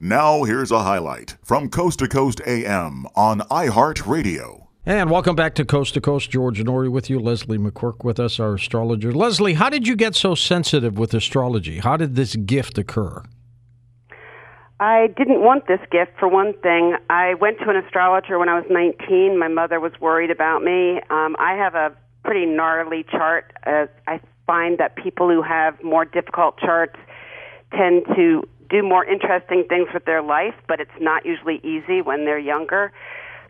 Now, here's a highlight from Coast to Coast AM on iHeartRadio. And welcome back to Coast to Coast. George Noory with you. Leslie McGuirk with us, our astrologer. Leslie, how did you get so sensitive with astrology? How did this gift occur? I didn't want this gift for one thing. I went to an astrologer when I was 19. My mother was worried about me. Um, I have a pretty gnarly chart. Uh, I find that people who have more difficult charts tend to do more interesting things with their life, but it's not usually easy when they're younger.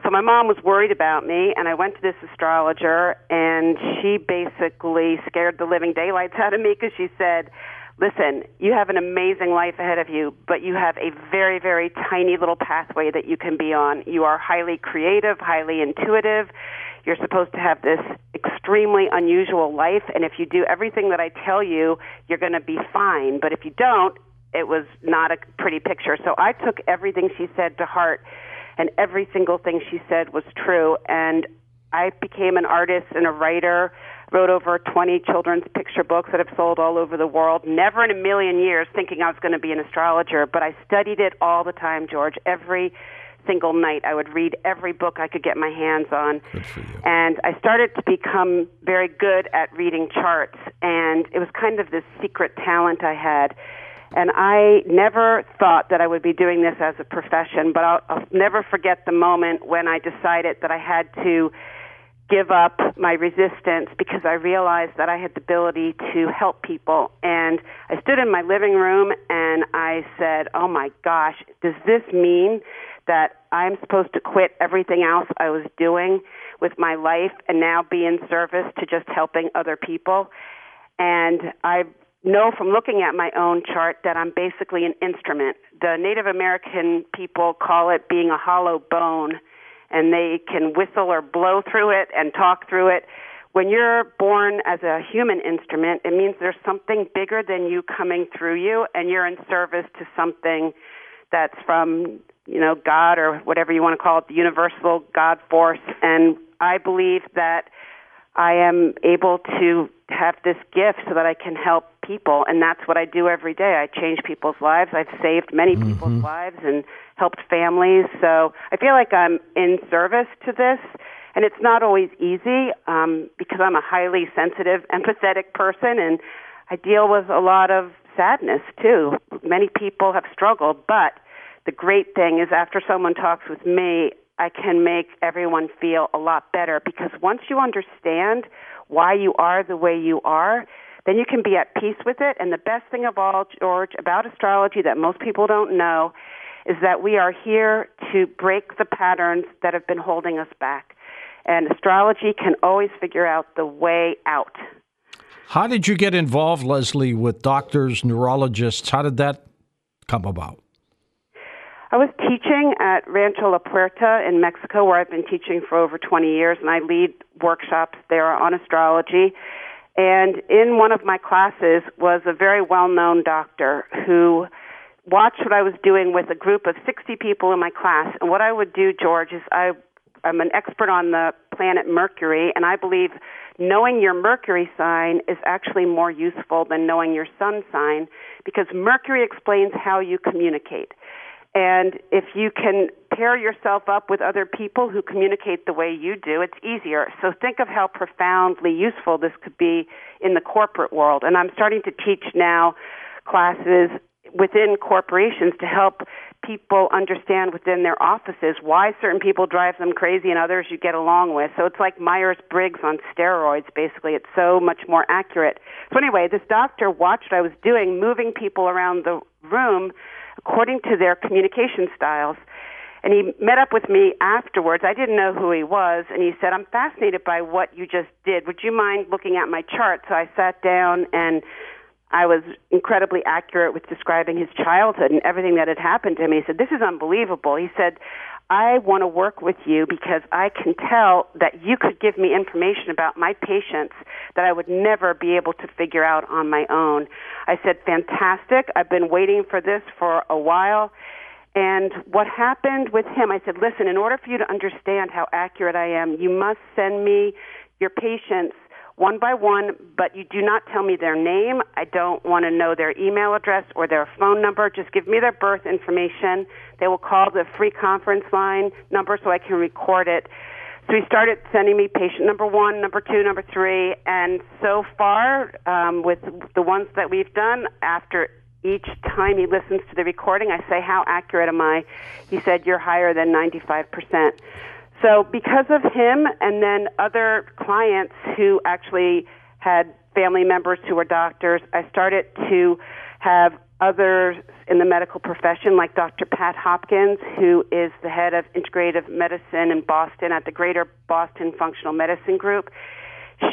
So my mom was worried about me, and I went to this astrologer, and she basically scared the living daylights out of me because she said, listen, you have an amazing life ahead of you, but you have a very, very tiny little pathway that you can be on. You are highly creative, highly intuitive. You're supposed to have this extremely unusual life, and if you do everything that I tell you, you're going to be fine. But if you don't, it was not a pretty picture. So I took everything she said to heart, and every single thing she said was true. And I became an artist and a writer wrote over 20 children's picture books that have sold all over the world. Never in a million years thinking I was going to be an astrologer, but I studied it all the time, George. Every single night I would read every book I could get my hands on. And I started to become very good at reading charts, and it was kind of this secret talent I had. And I never thought that I would be doing this as a profession, but I'll, I'll never forget the moment when I decided that I had to give up my resistance because I realized that I had the ability to help people. And I stood in my living room and I said, Oh my gosh, does this mean that I'm supposed to quit everything else I was doing with my life and now be in service to just helping other people? And I know from looking at my own chart that I'm basically an instrument. The Native American people call it being a hollow bone and they can whistle or blow through it and talk through it. When you're born as a human instrument, it means there's something bigger than you coming through you, and you're in service to something that's from, you know, God or whatever you want to call it, the universal God force. And I believe that I am able to have this gift so that I can help people, and that's what I do every day. I change people's lives. I've saved many mm-hmm. people's lives and helped families. So I feel like I'm in service to this, and it's not always easy um, because I'm a highly sensitive, empathetic person, and I deal with a lot of sadness too. Many people have struggled, but the great thing is after someone talks with me, I can make everyone feel a lot better because once you understand why you are the way you are, then you can be at peace with it. And the best thing of all, George, about astrology that most people don't know is that we are here to break the patterns that have been holding us back. And astrology can always figure out the way out. How did you get involved, Leslie, with doctors, neurologists? How did that come about? I was teaching at Rancho La Puerta in Mexico, where I've been teaching for over 20 years, and I lead workshops there on astrology. And in one of my classes was a very well known doctor who watched what I was doing with a group of 60 people in my class. And what I would do, George, is I, I'm an expert on the planet Mercury, and I believe knowing your Mercury sign is actually more useful than knowing your sun sign because Mercury explains how you communicate. And if you can pair yourself up with other people who communicate the way you do, it's easier. So think of how profoundly useful this could be in the corporate world. And I'm starting to teach now classes within corporations to help people understand within their offices why certain people drive them crazy and others you get along with. So it's like Myers Briggs on steroids, basically. It's so much more accurate. So, anyway, this doctor watched what I was doing, moving people around the room according to their communication styles. And he met up with me afterwards. I didn't know who he was, and he said, I'm fascinated by what you just did. Would you mind looking at my chart? So I sat down and I was incredibly accurate with describing his childhood and everything that had happened to him. He said, This is unbelievable. He said, I want to work with you because I can tell that you could give me information about my patients that I would never be able to figure out on my own. I said, Fantastic. I've been waiting for this for a while. And what happened with him, I said, Listen, in order for you to understand how accurate I am, you must send me your patients one by one, but you do not tell me their name. I don't want to know their email address or their phone number. Just give me their birth information. They will call the free conference line number so I can record it. So he started sending me patient number one, number two, number three, and so far, um, with the ones that we've done, after each time he listens to the recording, I say, How accurate am I? He said, You're higher than 95%. So, because of him and then other clients who actually had family members who were doctors, I started to have others in the medical profession, like Dr. Pat Hopkins, who is the head of integrative medicine in Boston at the Greater Boston Functional Medicine Group.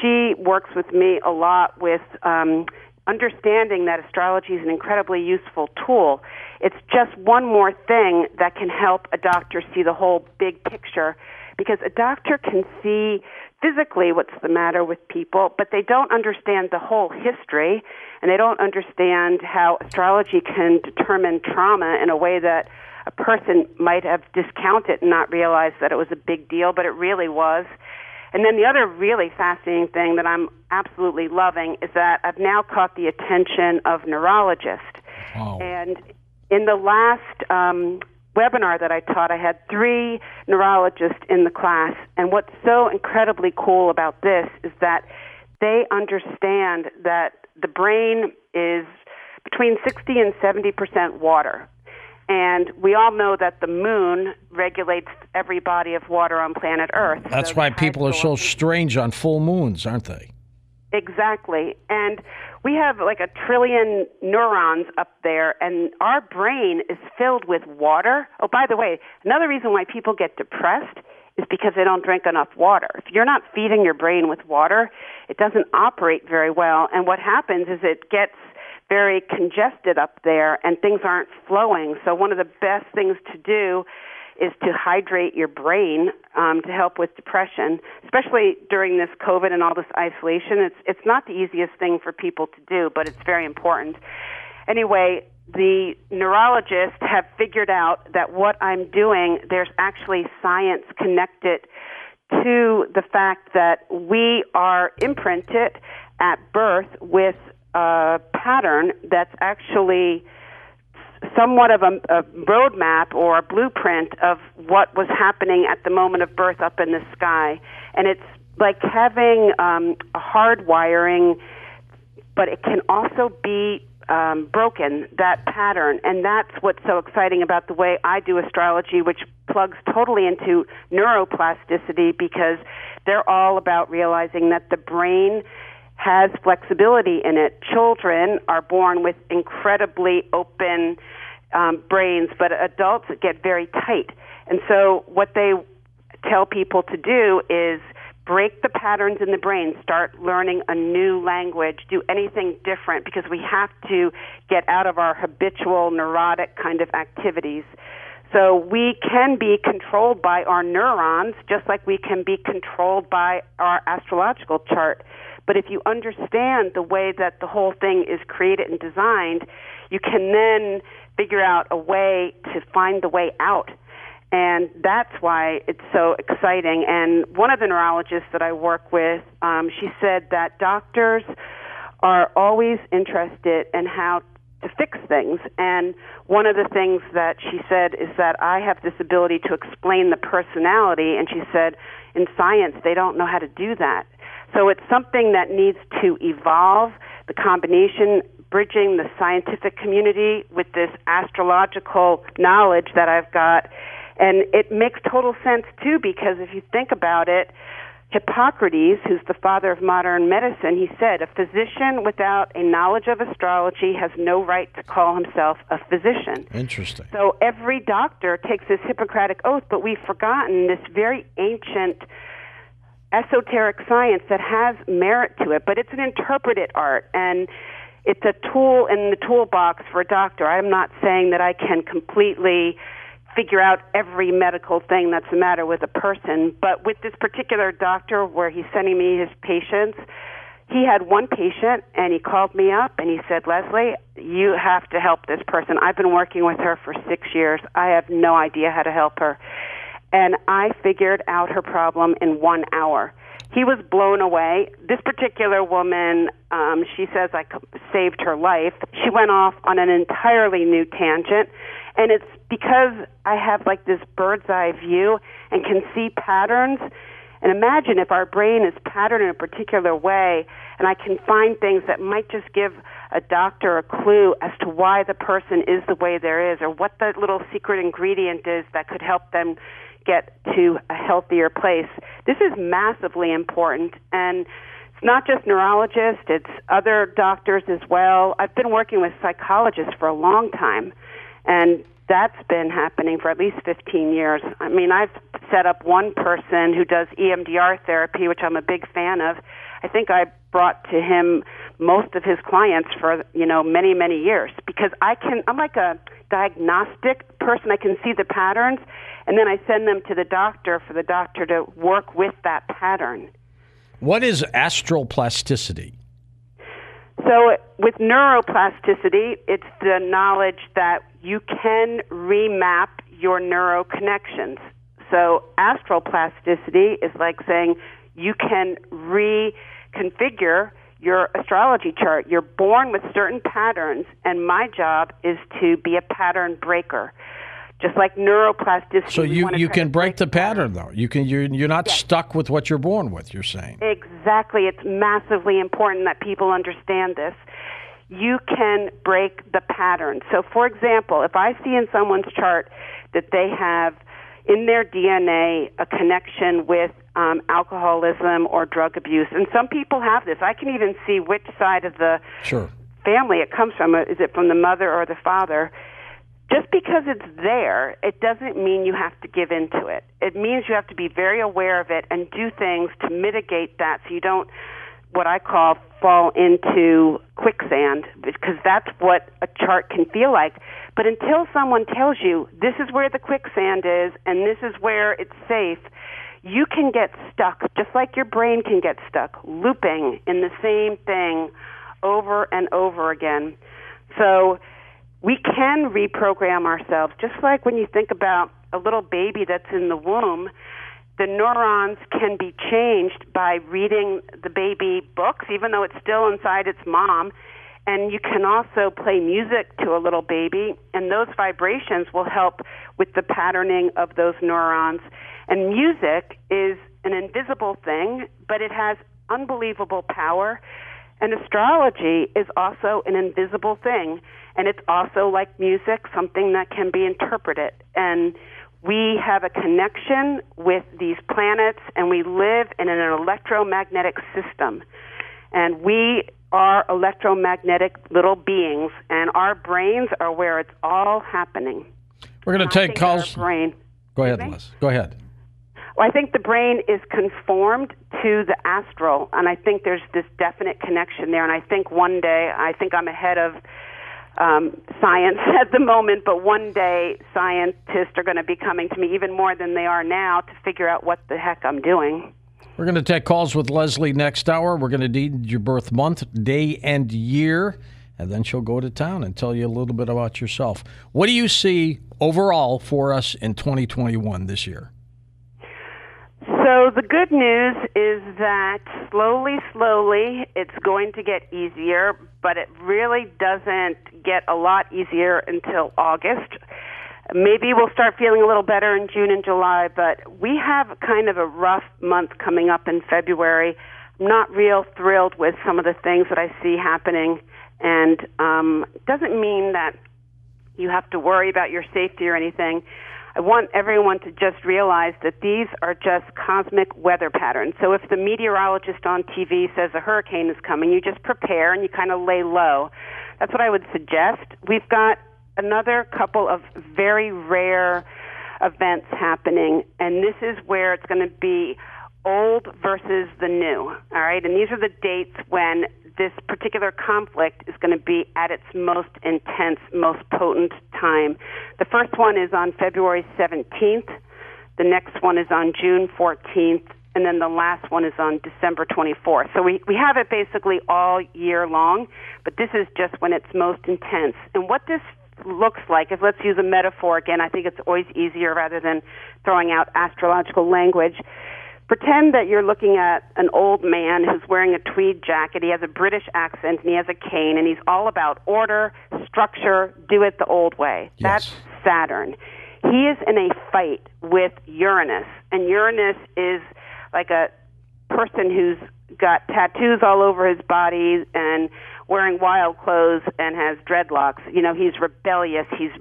She works with me a lot with um, understanding that astrology is an incredibly useful tool. It's just one more thing that can help a doctor see the whole big picture because a doctor can see physically what's the matter with people, but they don't understand the whole history and they don't understand how astrology can determine trauma in a way that a person might have discounted and not realized that it was a big deal, but it really was. And then the other really fascinating thing that I'm absolutely loving is that I've now caught the attention of neurologists. Wow. And in the last um, webinar that I taught, I had three neurologists in the class. And what's so incredibly cool about this is that they understand that the brain is between 60 and 70 percent water. And we all know that the moon regulates every body of water on planet Earth. That's so why people are so strange on full moons, aren't they? Exactly. And we have like a trillion neurons up there, and our brain is filled with water. Oh, by the way, another reason why people get depressed is because they don't drink enough water. If you're not feeding your brain with water, it doesn't operate very well. And what happens is it gets very congested up there and things aren't flowing. So, one of the best things to do is to hydrate your brain um, to help with depression, especially during this COVID and all this isolation. It's it's not the easiest thing for people to do, but it's very important. Anyway, the neurologists have figured out that what I'm doing, there's actually science connected to the fact that we are imprinted at birth with pattern that's actually somewhat of a, a roadmap or a blueprint of what was happening at the moment of birth up in the sky. And it's like having um, a hard wiring, but it can also be um, broken, that pattern. And that's what's so exciting about the way I do astrology, which plugs totally into neuroplasticity because they're all about realizing that the brain has flexibility in it. Children are born with incredibly open um, brains, but adults get very tight. And so, what they tell people to do is break the patterns in the brain, start learning a new language, do anything different because we have to get out of our habitual neurotic kind of activities. So we can be controlled by our neurons just like we can be controlled by our astrological chart. But if you understand the way that the whole thing is created and designed, you can then figure out a way to find the way out. And that's why it's so exciting. And one of the neurologists that I work with, um, she said that doctors are always interested in how to fix things. And one of the things that she said is that I have this ability to explain the personality. And she said, in science, they don't know how to do that. So it's something that needs to evolve. The combination bridging the scientific community with this astrological knowledge that I've got. And it makes total sense too because if you think about it, Hippocrates, who's the father of modern medicine, he said, A physician without a knowledge of astrology has no right to call himself a physician. Interesting. So every doctor takes this Hippocratic oath, but we've forgotten this very ancient esoteric science that has merit to it, but it's an interpreted art. And it's a tool in the toolbox for a doctor. I'm not saying that I can completely figure out every medical thing that's the matter with a person, but with this particular doctor where he's sending me his patients, he had one patient and he called me up and he said, Leslie, you have to help this person. I've been working with her for six years. I have no idea how to help her. And I figured out her problem in one hour. he was blown away. This particular woman, um, she says I saved her life. She went off on an entirely new tangent, and it's because I have like this bird's eye view and can see patterns. And imagine if our brain is patterned in a particular way, and I can find things that might just give a doctor a clue as to why the person is the way there is, or what the little secret ingredient is that could help them get to a healthier place. This is massively important, and it's not just neurologists, it's other doctors as well. I've been working with psychologists for a long time, and that's been happening for at least 15 years. I mean, I've set up one person who does EMDR therapy, which I'm a big fan of. I think I brought to him most of his clients for, you know, many, many years because I can I'm like a diagnostic person. I can see the patterns and then I send them to the doctor for the doctor to work with that pattern. What is astral plasticity? So, with neuroplasticity, it's the knowledge that you can remap your neuro connections. So, astral plasticity is like saying you can reconfigure your astrology chart. You're born with certain patterns, and my job is to be a pattern breaker just like neuroplasticity. So you you can break the pattern, though. You can you're you're not yes. stuck with what you're born with. You're saying exactly. It's massively important that people understand this. You can break the pattern. So, for example, if I see in someone's chart that they have in their DNA a connection with um, alcoholism or drug abuse, and some people have this. I can even see which side of the sure. family it comes from. Is it from the mother or the father? just because it's there, it doesn't mean you have to give into it. It means you have to be very aware of it and do things to mitigate that so you don't, what I call, fall into quicksand, because that's what a chart can feel like. But until someone tells you this is where the quicksand is and this is where it's safe, you can get stuck, just like your brain can get stuck, looping in the same thing over and over again. So, we can reprogram ourselves, just like when you think about a little baby that's in the womb. The neurons can be changed by reading the baby books, even though it's still inside its mom. And you can also play music to a little baby, and those vibrations will help with the patterning of those neurons. And music is an invisible thing, but it has unbelievable power. And astrology is also an invisible thing and it's also like music, something that can be interpreted. And we have a connection with these planets, and we live in an electromagnetic system. And we are electromagnetic little beings, and our brains are where it's all happening. We're going to take calls. Brain. Go ahead, Liz. Go ahead. Well, I think the brain is conformed to the astral, and I think there's this definite connection there. And I think one day, I think I'm ahead of um, science at the moment, but one day scientists are going to be coming to me even more than they are now to figure out what the heck I'm doing. We're going to take calls with Leslie next hour. We're going to need your birth month, day, and year, and then she'll go to town and tell you a little bit about yourself. What do you see overall for us in 2021 this year? So the good news is that slowly, slowly, it's going to get easier, but it really doesn't get a lot easier until August. Maybe we'll start feeling a little better in June and July, but we have kind of a rough month coming up in February. I'm not real thrilled with some of the things that I see happening, and um, doesn't mean that you have to worry about your safety or anything. I want everyone to just realize that these are just cosmic weather patterns. So if the meteorologist on TV says a hurricane is coming, you just prepare and you kind of lay low. That's what I would suggest. We've got another couple of very rare events happening, and this is where it's going to be old versus the new. All right, and these are the dates when this particular conflict is going to be at its most intense, most potent time. The first one is on February 17th. The next one is on June 14th. And then the last one is on December 24th. So we, we have it basically all year long, but this is just when it's most intense. And what this looks like, if let's use a metaphor again, I think it's always easier rather than throwing out astrological language Pretend that you're looking at an old man who's wearing a tweed jacket. He has a British accent and he has a cane, and he's all about order, structure, do it the old way. Yes. That's Saturn. He is in a fight with Uranus, and Uranus is like a person who's got tattoos all over his body and wearing wild clothes and has dreadlocks. You know, he's rebellious. He's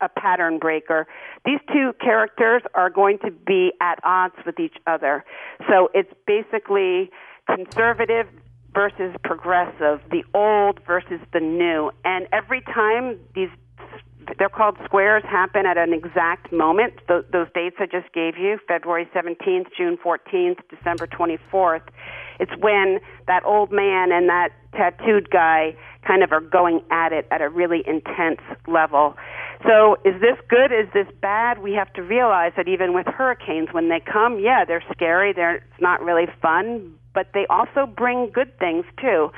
a pattern breaker. These two characters are going to be at odds with each other. So it's basically conservative versus progressive, the old versus the new. And every time these they're called squares happen at an exact moment. Th- those dates I just gave you, February 17th, June 14th, December 24th. It's when that old man and that tattooed guy kind of are going at it at a really intense level. So, is this good? Is this bad? We have to realize that even with hurricanes, when they come, yeah, they're scary. They're it's not really fun, but they also bring good things too.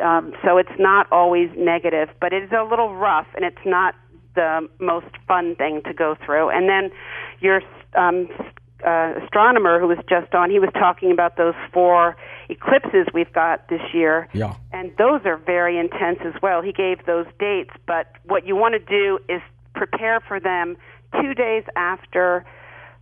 Um, so it's not always negative, but it is a little rough, and it's not the most fun thing to go through. And then your um, uh, astronomer who was just on, he was talking about those four eclipses we've got this year. Yeah. And those are very intense as well. He gave those dates, but what you want to do is prepare for them two days after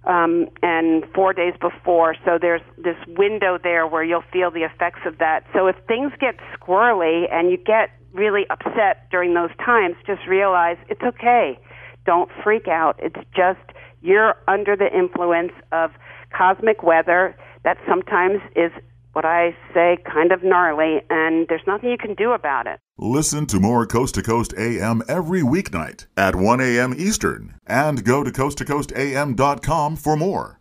um, and four days before. So there's this window there where you'll feel the effects of that. So if things get squirrely and you get really upset during those times, just realize it's okay. Don't freak out. It's just you're under the influence of cosmic weather that sometimes is what I say kind of gnarly, and there's nothing you can do about it. Listen to more Coast to Coast AM every weeknight at 1 a.m. Eastern and go to coasttocoastam.com for more.